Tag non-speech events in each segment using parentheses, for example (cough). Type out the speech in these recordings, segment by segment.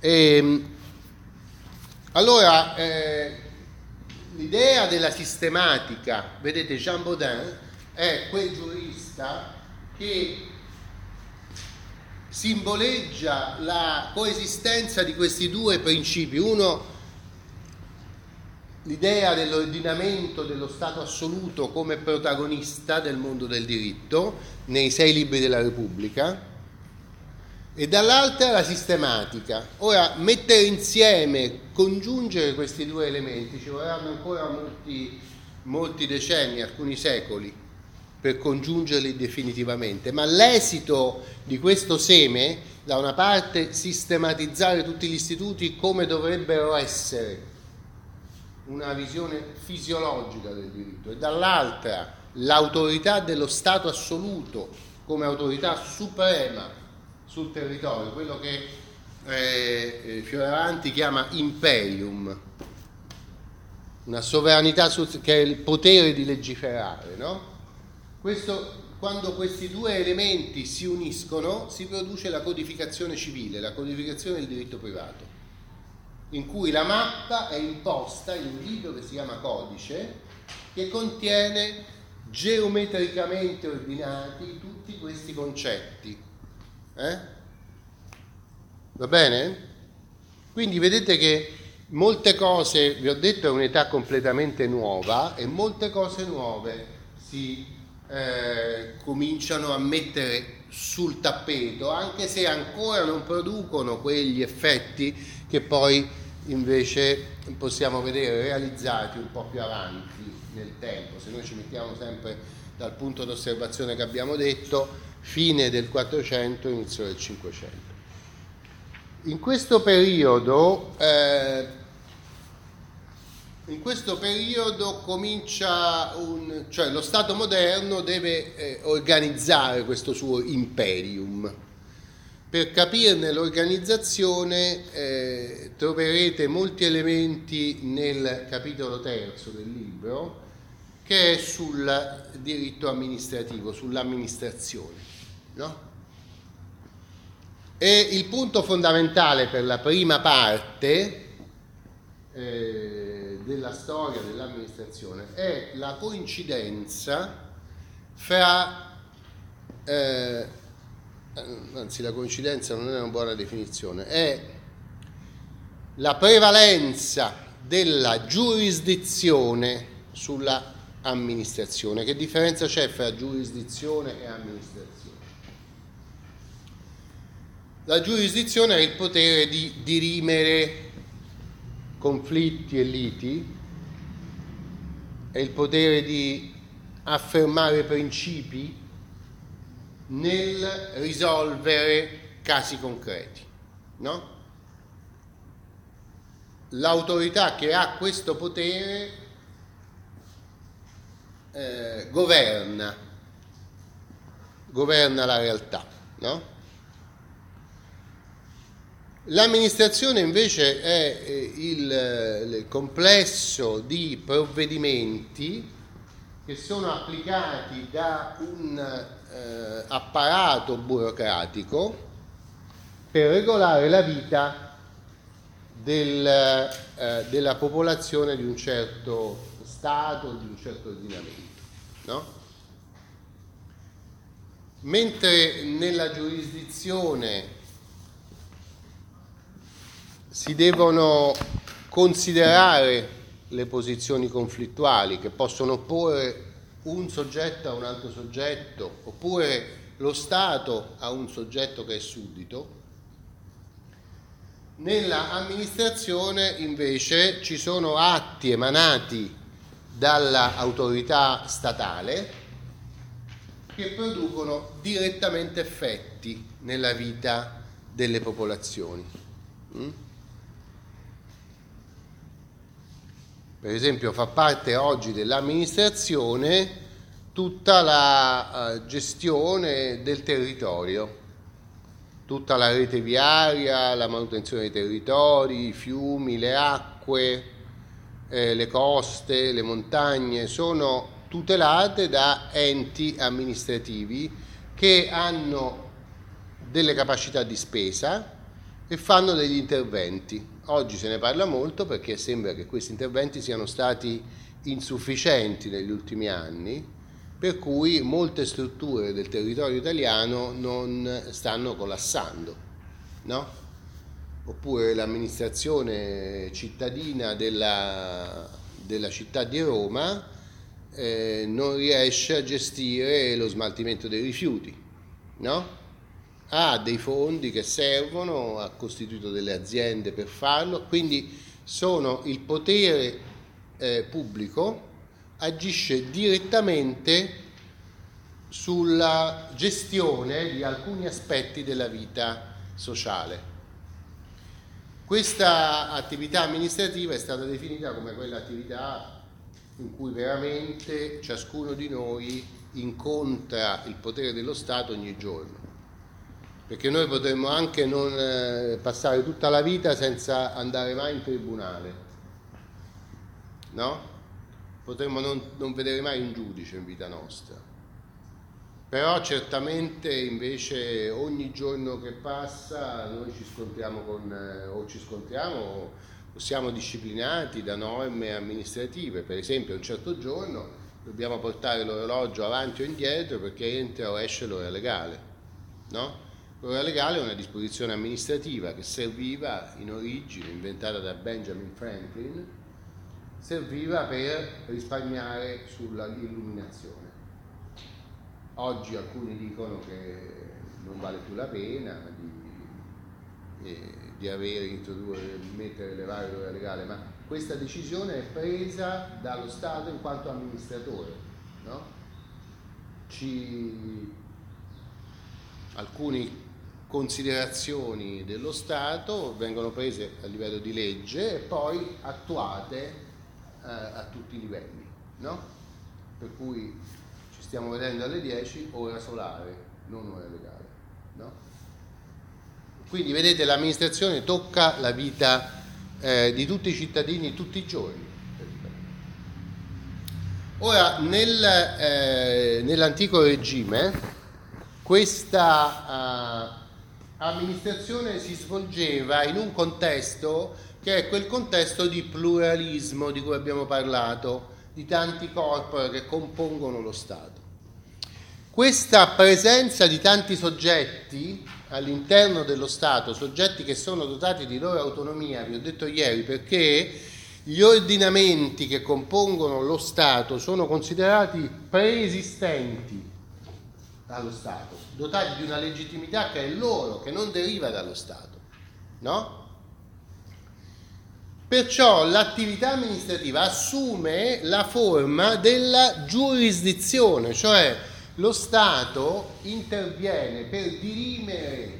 E, ehm, allora, eh, l'idea della sistematica, vedete, Jean Baudin è quel giurista che simboleggia la coesistenza di questi due principi. Uno, l'idea dell'ordinamento dello Stato assoluto come protagonista del mondo del diritto nei sei libri della Repubblica e dall'altra la sistematica. Ora, mettere insieme, congiungere questi due elementi ci vorranno ancora molti, molti decenni, alcuni secoli per congiungerli definitivamente, ma l'esito di questo seme, da una parte sistematizzare tutti gli istituti come dovrebbero essere, una visione fisiologica del diritto, e dall'altra l'autorità dello Stato assoluto come autorità suprema sul territorio, quello che eh, eh Fioravanti chiama imperium, una sovranità sul, che è il potere di legiferare, no? Questo, quando questi due elementi si uniscono si produce la codificazione civile, la codificazione del diritto privato, in cui la mappa è imposta in un libro che si chiama codice, che contiene geometricamente ordinati tutti questi concetti. Eh? Va bene? Quindi vedete che molte cose, vi ho detto, è un'età completamente nuova e molte cose nuove si eh, cominciano a mettere sul tappeto, anche se ancora non producono quegli effetti che poi invece possiamo vedere realizzati un po' più avanti nel tempo. Se noi ci mettiamo sempre dal punto d'osservazione che abbiamo detto, fine del 400, inizio del 500. In questo periodo eh, in questo periodo comincia un, cioè lo Stato moderno deve eh, organizzare questo suo imperium. Per capirne l'organizzazione eh, troverete molti elementi nel capitolo terzo del libro che è sul diritto amministrativo, sull'amministrazione. No? E il punto fondamentale per la prima parte eh, della storia dell'amministrazione è la coincidenza fra, eh, anzi la coincidenza non è una buona definizione, è la prevalenza della giurisdizione sulla amministrazione. Che differenza c'è fra giurisdizione e amministrazione? La giurisdizione è il potere di dirimere conflitti e liti, è il potere di affermare principi nel risolvere casi concreti. No? L'autorità che ha questo potere eh, governa, governa la realtà. No? L'amministrazione invece è eh, il, eh, il, complesso di provvedimenti che sono applicati da un eh, apparato burocratico per regolare la vita del, eh, della popolazione di un certo Stato, di un certo ordinamento. No? Mentre nella giurisdizione si devono considerare le posizioni conflittuali che possono opporre un soggetto a un altro soggetto oppure lo Stato a un soggetto che è suddito. Nella amministrazione invece ci sono atti emanati dall'autorità statale che producono direttamente effetti nella vita delle popolazioni. Per esempio fa parte oggi dell'amministrazione tutta la uh, gestione del territorio, tutta la rete viaria, la manutenzione dei territori, i fiumi, le acque, eh, le coste, le montagne, sono tutelate da enti amministrativi che hanno delle capacità di spesa e fanno degli interventi. Oggi se ne parla molto perché sembra che questi interventi siano stati insufficienti negli ultimi anni, per cui molte strutture del territorio italiano non stanno collassando, no? Oppure l'amministrazione cittadina della, della città di Roma eh, non riesce a gestire lo smaltimento dei rifiuti, no? Ha dei fondi che servono, ha costituito delle aziende per farlo, quindi sono il potere eh, pubblico agisce direttamente sulla gestione di alcuni aspetti della vita sociale. Questa attività amministrativa è stata definita come quell'attività in cui veramente ciascuno di noi incontra il potere dello Stato ogni giorno. Perché noi potremmo anche non eh, passare tutta la vita senza andare mai in tribunale, no? Potremmo non, non vedere mai un giudice in vita nostra. Però certamente invece ogni giorno che passa noi ci scontriamo con, eh, o ci scontriamo siamo disciplinati da norme amministrative, per esempio un certo giorno dobbiamo portare l'orologio avanti o indietro perché entra o esce l'ora legale. No? L'ora legale è una disposizione amministrativa che serviva in origine, inventata da Benjamin Franklin, serviva per risparmiare sull'illuminazione. Oggi alcuni dicono che non vale più la pena di, eh, di avere, introdurre, mettere, elevare l'ora legale, ma questa decisione è presa dallo Stato in quanto amministratore. No? Ci... Alcune considerazioni dello Stato vengono prese a livello di legge e poi attuate eh, a tutti i livelli. No? Per cui ci stiamo vedendo alle 10, ora solare, non ora legale. No? Quindi vedete l'amministrazione tocca la vita eh, di tutti i cittadini tutti i giorni. Ora, nel, eh, nell'antico regime questa uh, amministrazione si svolgeva in un contesto che è quel contesto di pluralismo di cui abbiamo parlato, di tanti corpori che compongono lo Stato. Questa presenza di tanti soggetti all'interno dello Stato, soggetti che sono dotati di loro autonomia, vi ho detto ieri, perché gli ordinamenti che compongono lo Stato sono considerati preesistenti dallo Stato, dotati di una legittimità che è loro, che non deriva dallo Stato. No? Perciò l'attività amministrativa assume la forma della giurisdizione, cioè lo Stato interviene per dirimere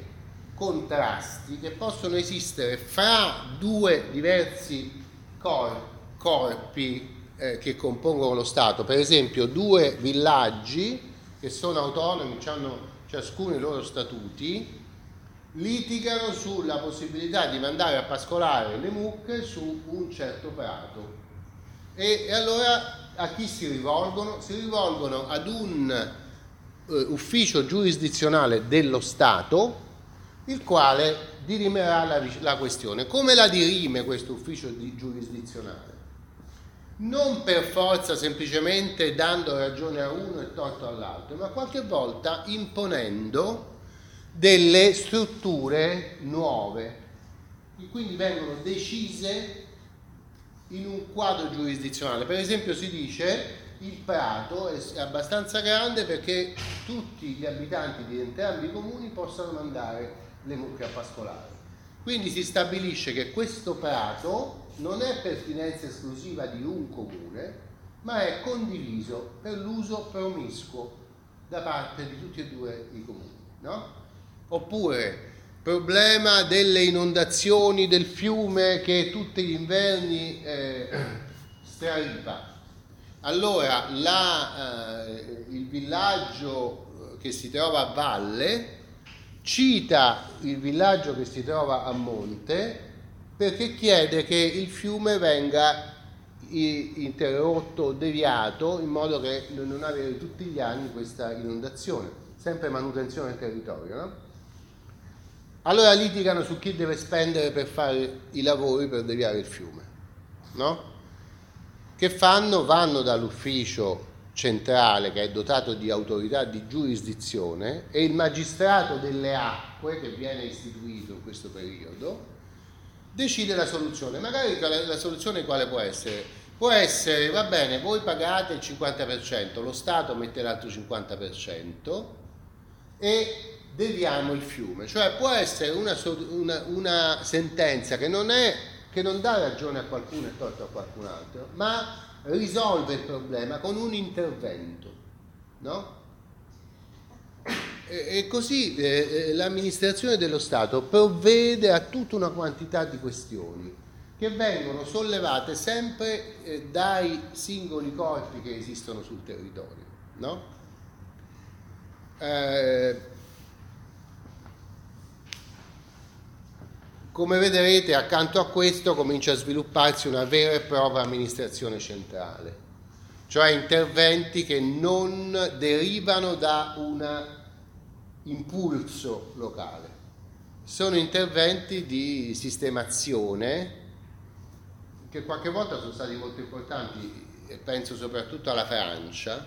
contrasti che possono esistere fra due diversi cor- corpi eh, che compongono lo Stato, per esempio due villaggi che sono autonomi, hanno ciascuno i loro statuti, litigano sulla possibilità di mandare a pascolare le mucche su un certo prato. E, e allora a chi si rivolgono? Si rivolgono ad un eh, ufficio giurisdizionale dello Stato, il quale dirimerà la, la questione. Come la dirime questo ufficio giurisdizionale? Non per forza semplicemente dando ragione a uno e torto all'altro, ma qualche volta imponendo delle strutture nuove, che quindi vengono decise in un quadro giurisdizionale. Per esempio si dice il prato è abbastanza grande perché tutti gli abitanti di entrambi i comuni possano mandare le mucche a pascolare. Quindi si stabilisce che questo prato non è pertinenza esclusiva di un comune, ma è condiviso per l'uso promiscuo da parte di tutti e due i comuni. No? Oppure problema delle inondazioni del fiume che tutti gli inverni eh, (clears throat) straripa allora, la, eh, il villaggio che si trova a valle cita il villaggio che si trova a monte perché chiede che il fiume venga interrotto, deviato, in modo che non avere tutti gli anni questa inondazione. Sempre manutenzione del territorio, no? allora litigano su chi deve spendere per fare i lavori per deviare il fiume, no? Che fanno? Vanno dall'ufficio centrale che è dotato di autorità di giurisdizione e il magistrato delle acque che viene istituito in questo periodo decide la soluzione. Magari la soluzione quale può essere? Può essere, va bene, voi pagate il 50%, lo Stato mette l'altro 50% e deviamo il fiume. Cioè può essere una, una, una sentenza che non, è, che non dà ragione a qualcuno e torto a qualcun altro, ma risolve il problema con un intervento, no? E, così eh, eh, l'amministrazione dello Stato provvede a tutta una quantità di questioni che vengono sollevate sempre eh, dai singoli corpi che esistono sul territorio, no? Eh, Come vedrete, accanto a questo comincia a svilupparsi una vera e propria amministrazione centrale, cioè interventi che non derivano da un impulso locale, sono interventi di sistemazione che qualche volta sono stati molto importanti e penso soprattutto alla Francia,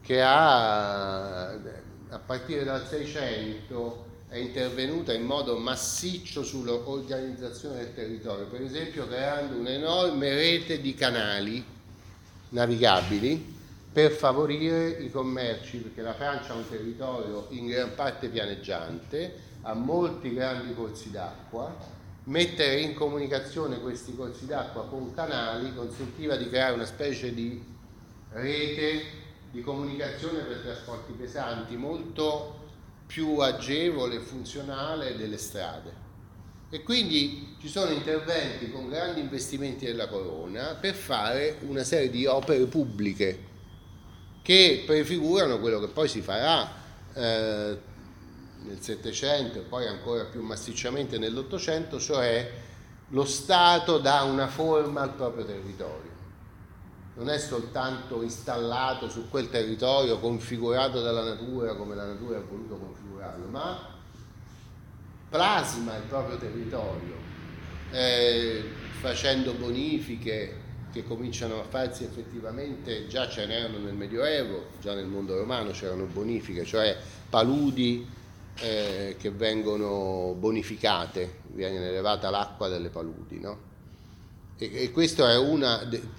che ha a partire dal 600 è intervenuta in modo massiccio sull'organizzazione del territorio, per esempio creando un'enorme rete di canali navigabili per favorire i commerci, perché la Francia ha un territorio in gran parte pianeggiante, ha molti grandi corsi d'acqua, mettere in comunicazione questi corsi d'acqua con canali consentiva di creare una specie di rete di comunicazione per trasporti pesanti molto più agevole e funzionale delle strade. E quindi ci sono interventi con grandi investimenti della Corona per fare una serie di opere pubbliche che prefigurano quello che poi si farà eh, nel Settecento e poi ancora più massicciamente nell'Ottocento, cioè lo Stato dà una forma al proprio territorio non è soltanto installato su quel territorio, configurato dalla natura come la natura ha voluto configurarlo, ma plasma il proprio territorio, eh, facendo bonifiche che cominciano a farsi effettivamente, già ce n'erano nel Medioevo, già nel mondo romano c'erano bonifiche, cioè paludi eh, che vengono bonificate, viene elevata l'acqua delle paludi, no? E, e questo è un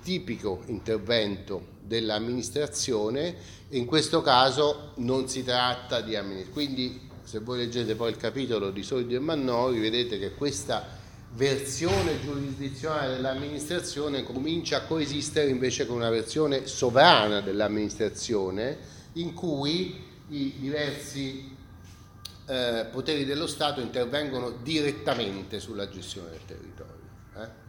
tipico intervento dell'amministrazione in questo caso non si tratta di amministrazione. Quindi se voi leggete poi il capitolo di Soldi e Mannori vedete che questa versione giurisdizionale dell'amministrazione comincia a coesistere invece con una versione sovrana dell'amministrazione in cui i diversi eh, poteri dello Stato intervengono direttamente sulla gestione del territorio. Eh?